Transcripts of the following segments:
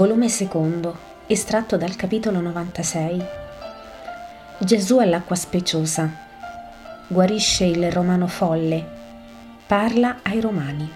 Volume secondo, estratto dal capitolo 96. Gesù all'acqua speciosa. Guarisce il romano folle. Parla ai romani.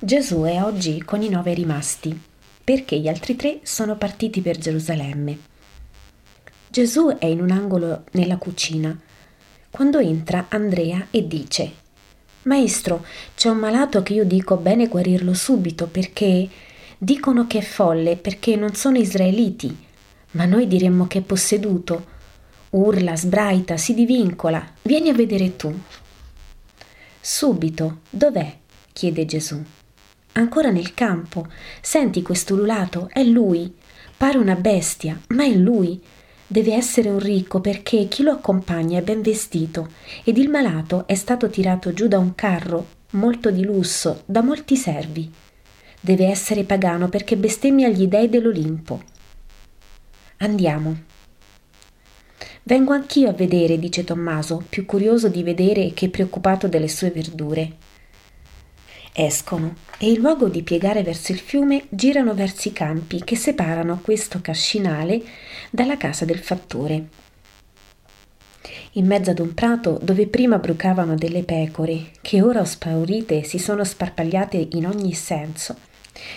Gesù è oggi con i nove rimasti perché gli altri tre sono partiti per Gerusalemme. Gesù è in un angolo nella cucina quando entra Andrea e dice Maestro, c'è un malato che io dico bene guarirlo subito perché dicono che è folle perché non sono israeliti, ma noi diremmo che è posseduto. Urla, sbraita, si divincola. Vieni a vedere tu. Subito, dov'è? chiede Gesù ancora nel campo. Senti questo ululato? È lui. Pare una bestia, ma è lui. Deve essere un ricco perché chi lo accompagna è ben vestito ed il malato è stato tirato giù da un carro molto di lusso da molti servi. Deve essere pagano perché bestemmia gli dei dell'Olimpo. Andiamo. Vengo anch'io a vedere, dice Tommaso, più curioso di vedere che preoccupato delle sue verdure. Escono e in luogo di piegare verso il fiume girano verso i campi che separano questo cascinale dalla casa del fattore. In mezzo ad un prato dove prima brucavano delle pecore, che ora spaurite si sono sparpagliate in ogni senso,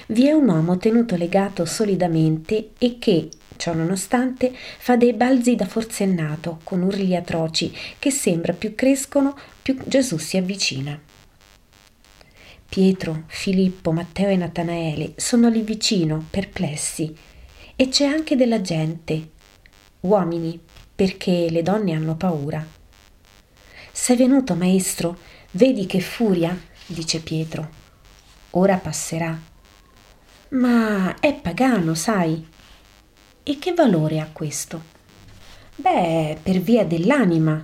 vi è un uomo tenuto legato solidamente e che, ciò nonostante, fa dei balzi da forsennato con urli atroci che sembra più crescono più Gesù si avvicina. Pietro, Filippo, Matteo e Natanaele sono lì vicino, perplessi, e c'è anche della gente, uomini, perché le donne hanno paura. Sei venuto, maestro, vedi che furia, dice Pietro. Ora passerà. Ma è pagano, sai. E che valore ha questo? Beh, per via dell'anima,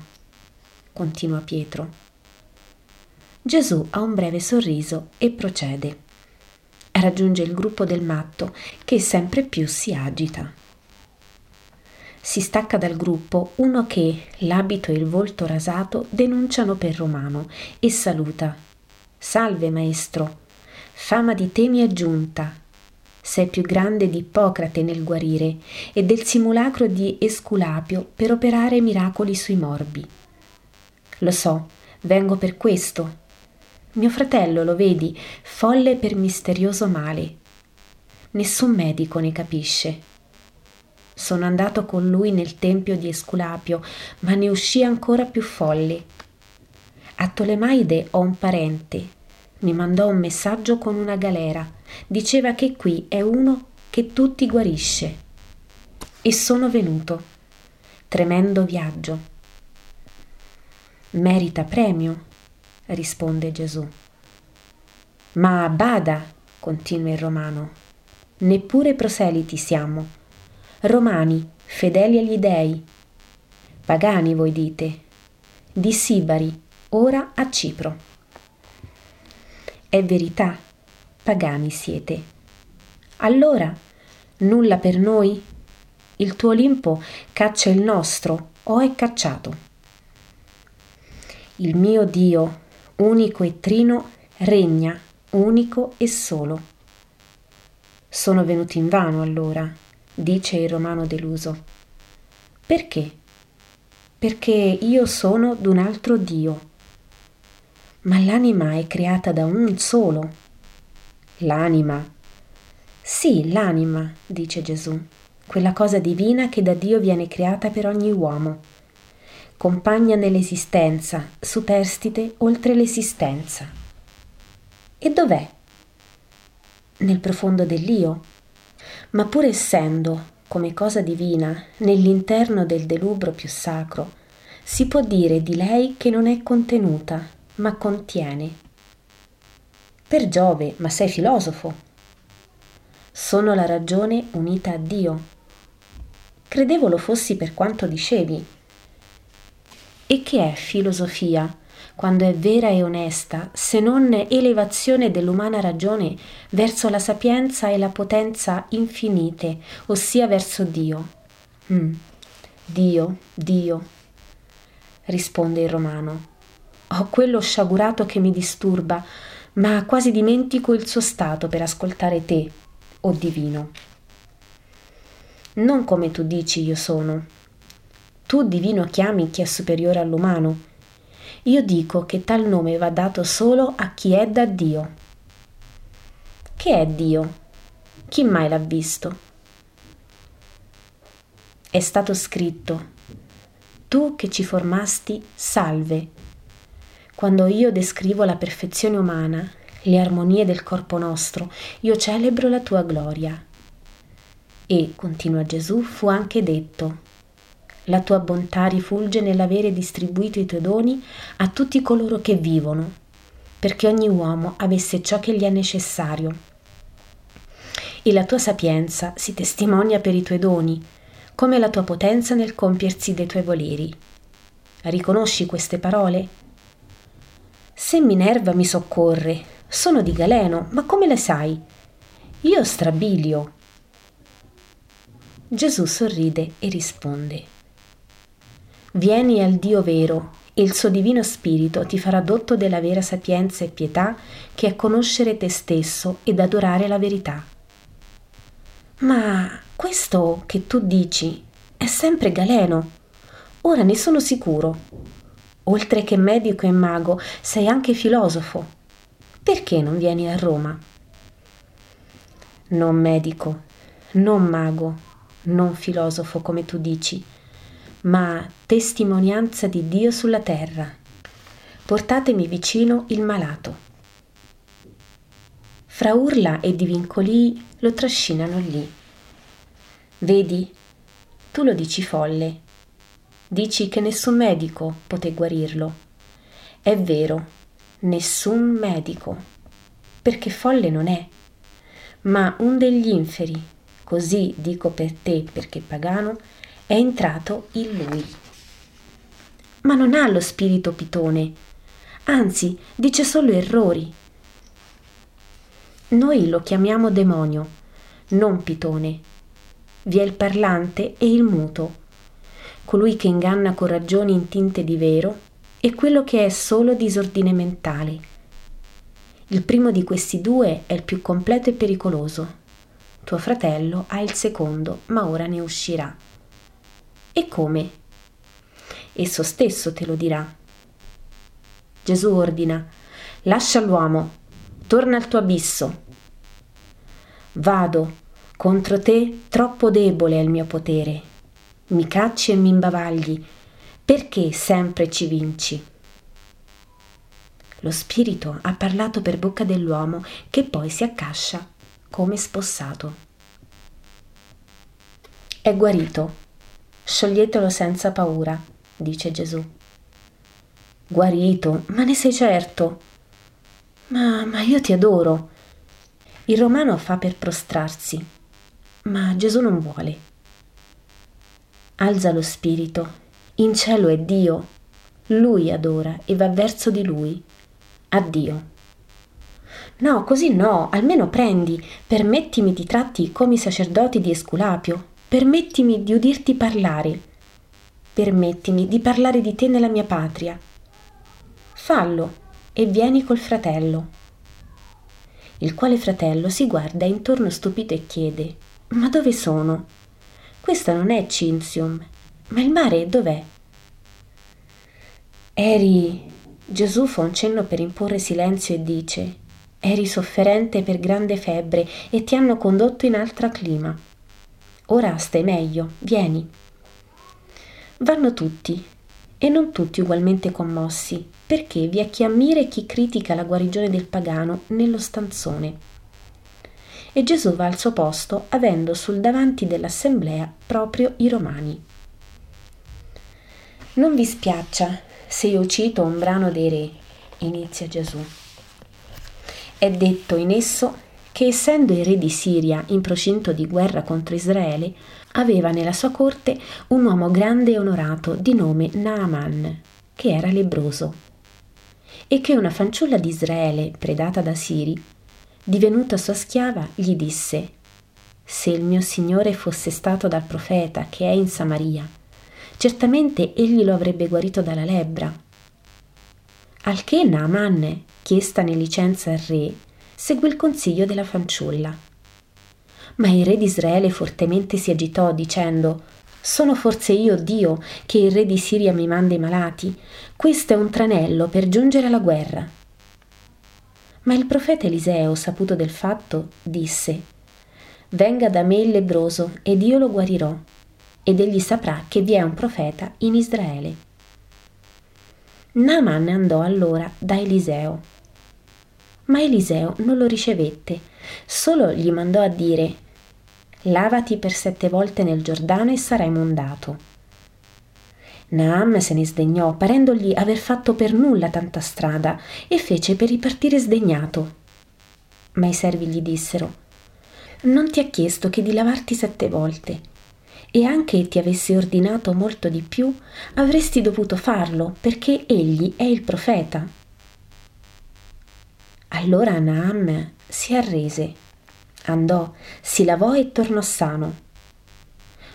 continua Pietro. Gesù ha un breve sorriso e procede. Raggiunge il gruppo del matto che sempre più si agita. Si stacca dal gruppo uno che l'abito e il volto rasato denunciano per Romano e saluta. Salve maestro, fama di te mi è giunta. Sei più grande di Ippocrate nel guarire e del simulacro di Esculapio per operare miracoli sui morbi. Lo so, vengo per questo, mio fratello, lo vedi, folle per misterioso male. Nessun medico ne capisce. Sono andato con lui nel tempio di Esculapio, ma ne uscì ancora più folle. A Tolemaide ho un parente. Mi mandò un messaggio con una galera. Diceva che qui è uno che tutti guarisce. E sono venuto. Tremendo viaggio. Merita premio, risponde Gesù. Ma bada, continua il romano, neppure proseliti siamo, romani, fedeli agli dei, pagani voi dite, di Sibari, ora a Cipro. È verità, pagani siete. Allora, nulla per noi? Il tuo Olimpo caccia il nostro o è cacciato? Il mio Dio unico e trino, regna, unico e solo. Sono venuti in vano allora, dice il romano deluso. Perché? Perché io sono d'un altro Dio. Ma l'anima è creata da un solo. L'anima. Sì, l'anima, dice Gesù, quella cosa divina che da Dio viene creata per ogni uomo compagna nell'esistenza, superstite oltre l'esistenza. E dov'è? Nel profondo dell'io. Ma pur essendo, come cosa divina, nell'interno del delubro più sacro, si può dire di lei che non è contenuta, ma contiene. Per Giove, ma sei filosofo. Sono la ragione unita a Dio. Credevo lo fossi per quanto dicevi, e che è filosofia? quando è vera e onesta, se non elevazione dell'umana ragione verso la sapienza e la potenza infinite, ossia verso Dio. Mm. Dio, Dio, risponde il romano. Ho quello sciagurato che mi disturba, ma quasi dimentico il suo stato per ascoltare te, o oh divino. Non come tu dici io sono. Tu divino chiami chi è superiore all'umano. Io dico che tal nome va dato solo a chi è da Dio. Che è Dio? Chi mai l'ha visto? È stato scritto, tu che ci formasti, salve. Quando io descrivo la perfezione umana, le armonie del corpo nostro, io celebro la tua gloria. E, continua Gesù, fu anche detto, la tua bontà rifulge nell'avere distribuito i tuoi doni a tutti coloro che vivono, perché ogni uomo avesse ciò che gli è necessario. E la tua sapienza si testimonia per i tuoi doni, come la tua potenza nel compiersi dei tuoi voleri. Riconosci queste parole? Se Minerva mi soccorre, sono di Galeno, ma come le sai? Io strabilio. Gesù sorride e risponde. Vieni al Dio vero, e il suo divino spirito ti farà dotto della vera sapienza e pietà che è conoscere te stesso ed adorare la verità. Ma questo che tu dici è sempre Galeno. Ora ne sono sicuro. Oltre che medico e mago, sei anche filosofo. Perché non vieni a Roma? Non medico, non mago, non filosofo come tu dici ma testimonianza di Dio sulla terra. Portatemi vicino il malato. Fra urla e divincolii lo trascinano lì. Vedi, tu lo dici folle. Dici che nessun medico poté guarirlo. È vero, nessun medico, perché folle non è, ma un degli inferi, così dico per te perché pagano, è entrato in lui. Ma non ha lo spirito pitone, anzi dice solo errori. Noi lo chiamiamo demonio, non pitone. Vi è il parlante e il muto, colui che inganna con ragioni intinte di vero e quello che è solo disordine mentale. Il primo di questi due è il più completo e pericoloso. Tuo fratello ha il secondo, ma ora ne uscirà. E come? Esso stesso te lo dirà. Gesù ordina, lascia l'uomo, torna al tuo abisso. Vado, contro te troppo debole è il mio potere. Mi cacci e mi imbavagli, perché sempre ci vinci? Lo spirito ha parlato per bocca dell'uomo che poi si accascia come spossato. È guarito Scioglietelo senza paura, dice Gesù. Guarito, ma ne sei certo? Ma, ma io ti adoro. Il romano fa per prostrarsi, ma Gesù non vuole. Alza lo spirito. In cielo è Dio. Lui adora e va verso di lui. Addio. No, così no, almeno prendi, permettimi ti tratti come i sacerdoti di Esculapio, Permettimi di udirti parlare. Permettimi di parlare di te nella mia patria. Fallo e vieni col fratello. Il quale fratello si guarda intorno stupito e chiede: Ma dove sono? Questa non è Cinzium, ma il mare dov'è? Eri. Gesù fa un cenno per imporre silenzio e dice: Eri sofferente per grande febbre e ti hanno condotto in altra clima. Ora stai meglio, vieni. Vanno tutti, e non tutti ugualmente commossi, perché vi è chi ammira e chi critica la guarigione del pagano nello stanzone. E Gesù va al suo posto, avendo sul davanti dell'assemblea proprio i romani. Non vi spiaccia se io cito un brano dei re, inizia Gesù. È detto in esso che essendo il re di Siria in procinto di guerra contro Israele, aveva nella sua corte un uomo grande e onorato di nome Naaman, che era lebroso. e che una fanciulla di Israele, predata da Siri, divenuta sua schiava, gli disse Se il mio Signore fosse stato dal profeta che è in Samaria, certamente egli lo avrebbe guarito dalla lebbra. Al che Naaman, chiestane licenza al re, seguì il consiglio della fanciulla. Ma il re di Israele fortemente si agitò dicendo sono forse io Dio che il re di Siria mi manda i malati? Questo è un tranello per giungere alla guerra. Ma il profeta Eliseo, saputo del fatto, disse Venga da me il lebroso ed io lo guarirò, ed egli saprà che vi è un profeta in Israele. Naaman andò allora da Eliseo. Ma Eliseo non lo ricevette, solo gli mandò a dire lavati per sette volte nel Giordano e sarai mondato. Naam se ne sdegnò, parendogli aver fatto per nulla tanta strada, e fece per ripartire sdegnato. Ma i servi gli dissero, non ti ha chiesto che di lavarti sette volte, e anche ti avessi ordinato molto di più, avresti dovuto farlo, perché egli è il profeta. Allora Naam si arrese Andò, si lavò e tornò sano.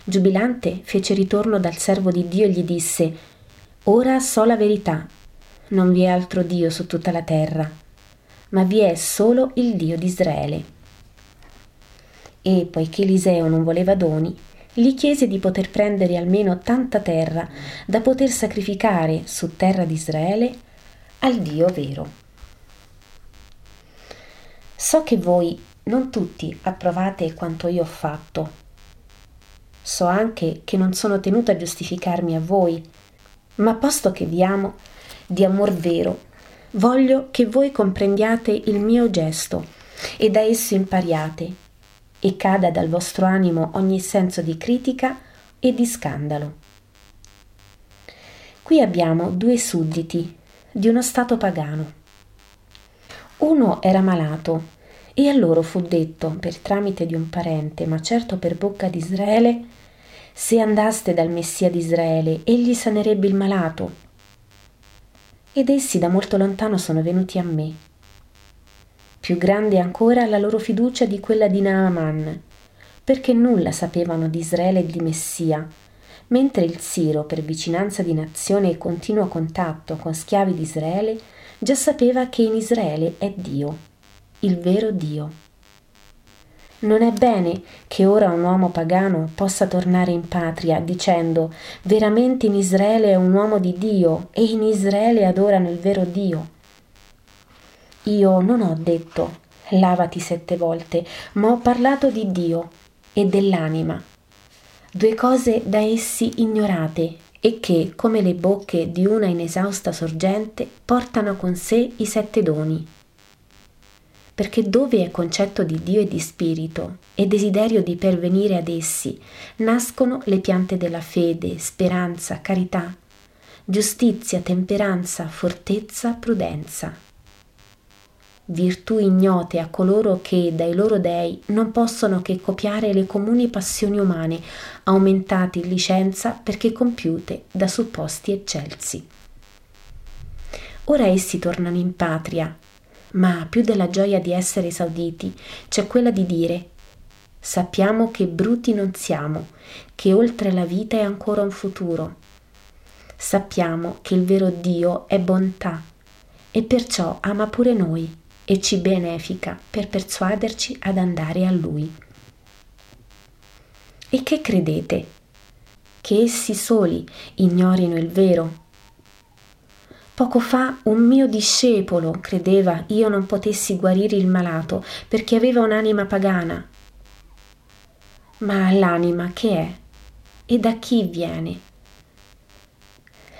Giubilante fece ritorno dal servo di Dio e gli disse Ora so la verità. Non vi è altro Dio su tutta la terra, ma vi è solo il Dio di Israele. E poiché Eliseo non voleva doni, gli chiese di poter prendere almeno tanta terra da poter sacrificare su terra di Israele al Dio vero. So che voi non tutti approvate quanto io ho fatto. So anche che non sono tenuta a giustificarmi a voi, ma posto che vi amo di amor vero, voglio che voi comprendiate il mio gesto e da esso impariate e cada dal vostro animo ogni senso di critica e di scandalo. Qui abbiamo due sudditi di uno stato pagano. Uno era malato e a loro fu detto, per tramite di un parente, ma certo per bocca di Israele, se andaste dal Messia di Israele, egli sanerebbe il malato. Ed essi da molto lontano sono venuti a me. Più grande ancora la loro fiducia di quella di Naaman, perché nulla sapevano di Israele e di Messia, mentre il Siro, per vicinanza di nazione e continuo contatto con schiavi di Israele, già sapeva che in Israele è Dio il vero Dio. Non è bene che ora un uomo pagano possa tornare in patria dicendo veramente in Israele è un uomo di Dio e in Israele adorano il vero Dio. Io non ho detto lavati sette volte, ma ho parlato di Dio e dell'anima, due cose da essi ignorate e che, come le bocche di una inesausta sorgente, portano con sé i sette doni perché dove è concetto di Dio e di Spirito e desiderio di pervenire ad essi, nascono le piante della fede, speranza, carità, giustizia, temperanza, fortezza, prudenza. Virtù ignote a coloro che dai loro dei non possono che copiare le comuni passioni umane, aumentate in licenza perché compiute da supposti eccelsi. Ora essi tornano in patria, ma più della gioia di essere esauditi c'è quella di dire sappiamo che bruti non siamo, che oltre la vita è ancora un futuro. Sappiamo che il vero Dio è bontà e perciò ama pure noi e ci benefica per persuaderci ad andare a Lui. E che credete? Che essi soli ignorino il vero? Poco fa un mio discepolo credeva io non potessi guarire il malato perché aveva un'anima pagana. Ma l'anima che è? E da chi viene?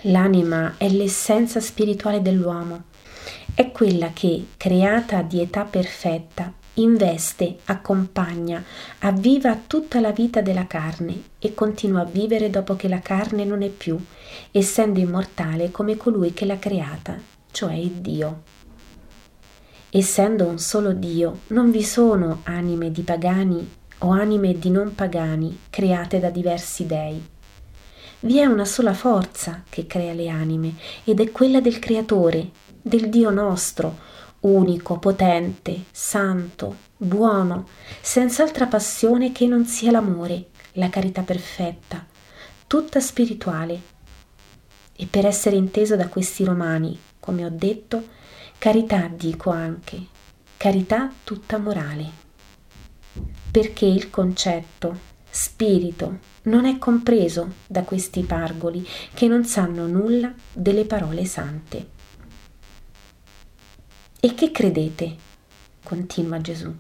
L'anima è l'essenza spirituale dell'uomo. È quella che, creata di età perfetta, investe, accompagna, avviva tutta la vita della carne e continua a vivere dopo che la carne non è più, essendo immortale come colui che l'ha creata, cioè il Dio. Essendo un solo Dio, non vi sono anime di pagani o anime di non pagani create da diversi dei. Vi è una sola forza che crea le anime ed è quella del Creatore, del Dio nostro, unico, potente, santo, buono, senza altra passione che non sia l'amore, la carità perfetta, tutta spirituale. E per essere inteso da questi romani, come ho detto, carità dico anche, carità tutta morale. Perché il concetto spirito non è compreso da questi pargoli che non sanno nulla delle parole sante. E che credete, continua Gesù,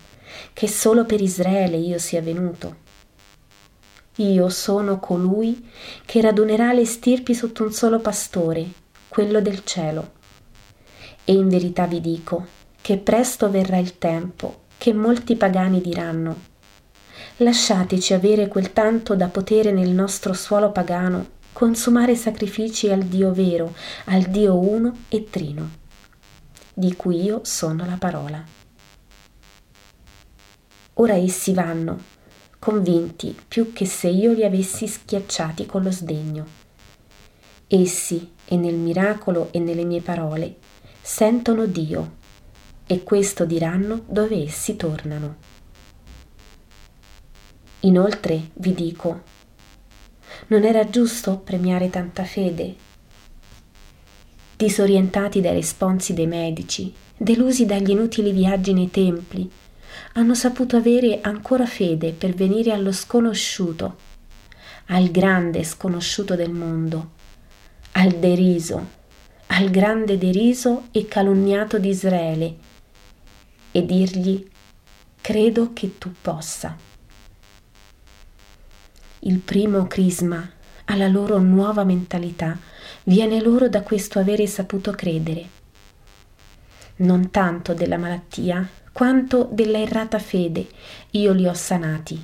che solo per Israele io sia venuto? Io sono colui che radunerà le stirpi sotto un solo pastore, quello del cielo. E in verità vi dico che presto verrà il tempo che molti pagani diranno lasciateci avere quel tanto da potere nel nostro suolo pagano consumare sacrifici al Dio vero, al Dio uno e trino, di cui io sono la parola. Ora essi vanno, convinti più che se io li avessi schiacciati con lo sdegno. Essi, e nel miracolo e nelle mie parole, sentono Dio, e questo diranno dove essi tornano. Inoltre vi dico, non era giusto premiare tanta fede? Disorientati dai responsi dei medici, delusi dagli inutili viaggi nei templi, hanno saputo avere ancora fede per venire allo sconosciuto, al grande sconosciuto del mondo, al deriso, al grande deriso e calunniato di Israele, e dirgli, credo che tu possa. Il primo crisma alla loro nuova mentalità viene loro da questo avere saputo credere. Non tanto della malattia, quanto della errata fede io li ho sanati,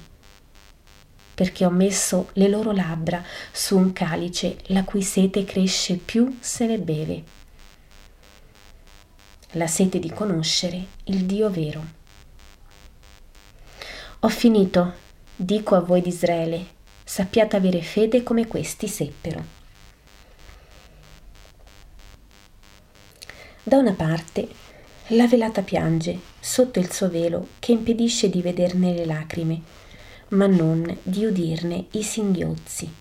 perché ho messo le loro labbra su un calice la cui sete cresce più se ne beve. La sete di conoscere il Dio vero. Ho finito, dico a voi di Israele, sappiate avere fede come questi seppero. Da una parte la velata piange sotto il suo velo che impedisce di vederne le lacrime, ma non di udirne i singhiozzi.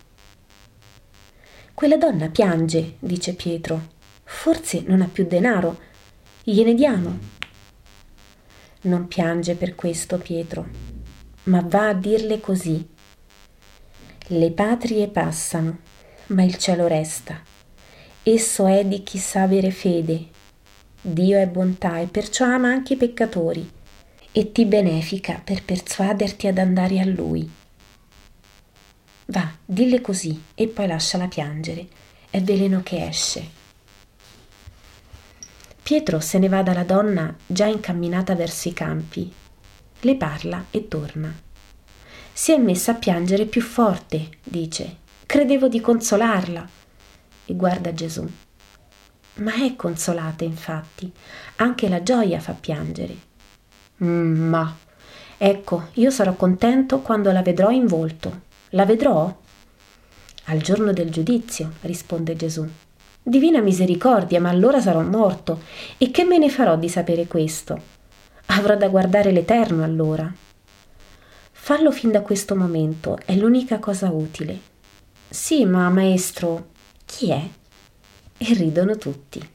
Quella donna piange, dice Pietro. Forse non ha più denaro. Gliene diamo. Non piange per questo Pietro, ma va a dirle così le patrie passano, ma il cielo resta. Esso è di chi sa avere fede. Dio è bontà e perciò ama anche i peccatori e ti benefica per persuaderti ad andare a Lui. Va, dille così e poi lasciala piangere. È veleno che esce. Pietro se ne va dalla donna già incamminata verso i campi. Le parla e torna si è messa a piangere più forte, dice. Credevo di consolarla. E guarda Gesù. Ma è consolata, infatti. Anche la gioia fa piangere. Mm, ma. Ecco, io sarò contento quando la vedrò in volto. La vedrò? Al giorno del giudizio, risponde Gesù. Divina misericordia, ma allora sarò morto. E che me ne farò di sapere questo? Avrò da guardare l'Eterno allora. Fallo fin da questo momento, è l'unica cosa utile. Sì, ma maestro, chi è? E ridono tutti.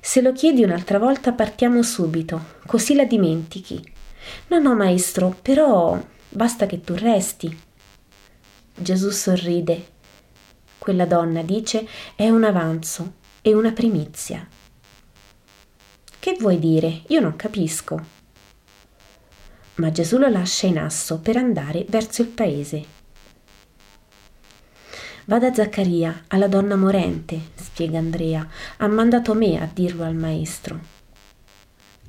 Se lo chiedi un'altra volta partiamo subito, così la dimentichi. No, no, maestro, però basta che tu resti. Gesù sorride. Quella donna dice è un avanzo, è una primizia. Che vuoi dire? Io non capisco ma Gesù lo lascia in asso per andare verso il paese. Va da Zaccaria, alla donna morente, spiega Andrea, ha mandato me a dirlo al maestro.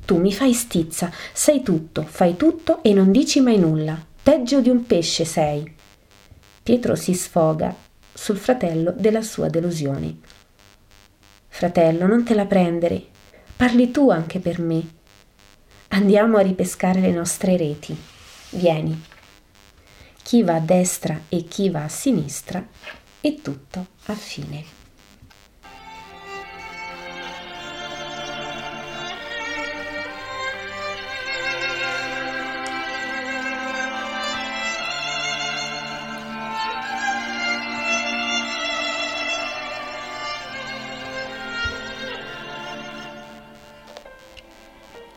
Tu mi fai stizza, sai tutto, fai tutto e non dici mai nulla. Peggio di un pesce sei. Pietro si sfoga sul fratello della sua delusione. Fratello, non te la prendere. Parli tu anche per me. Andiamo a ripescare le nostre reti. Vieni. Chi va a destra e chi va a sinistra è tutto a fine.